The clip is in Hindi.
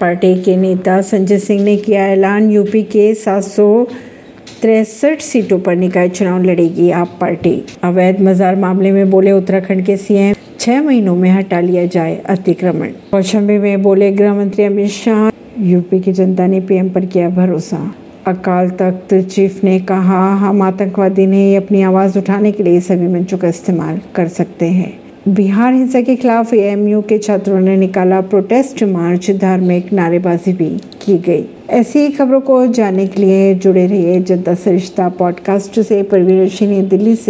पार्टी के नेता संजय सिंह ने किया ऐलान। यूपी के सात तिरसठ सीटों पर निकाय चुनाव लड़ेगी आप पार्टी। अवैध मजार मामले में बोले उत्तराखंड के सीएम, छह महीनों में हटा लिया जाए अतिक्रमण। कौशंबी में बोले गृह मंत्री अमित शाह, यूपी की जनता ने पीएम पर किया भरोसा। अकाल तख्त चीफ ने कहा, हम आतंकवादी नहीं, अपनी आवाज़ उठाने के लिए सभी मंचों का इस्तेमाल कर सकते हैं। बिहार हिंसा के खिलाफ एएमयू के छात्रों ने निकाला प्रोटेस्ट, मार्च धार्मिक नारेबाजी भी की गई। ऐसी खबरों को जानने के लिए जुड़े रहिए जनता सरिश्ता पॉडकास्ट से। परवीन दिल्ली से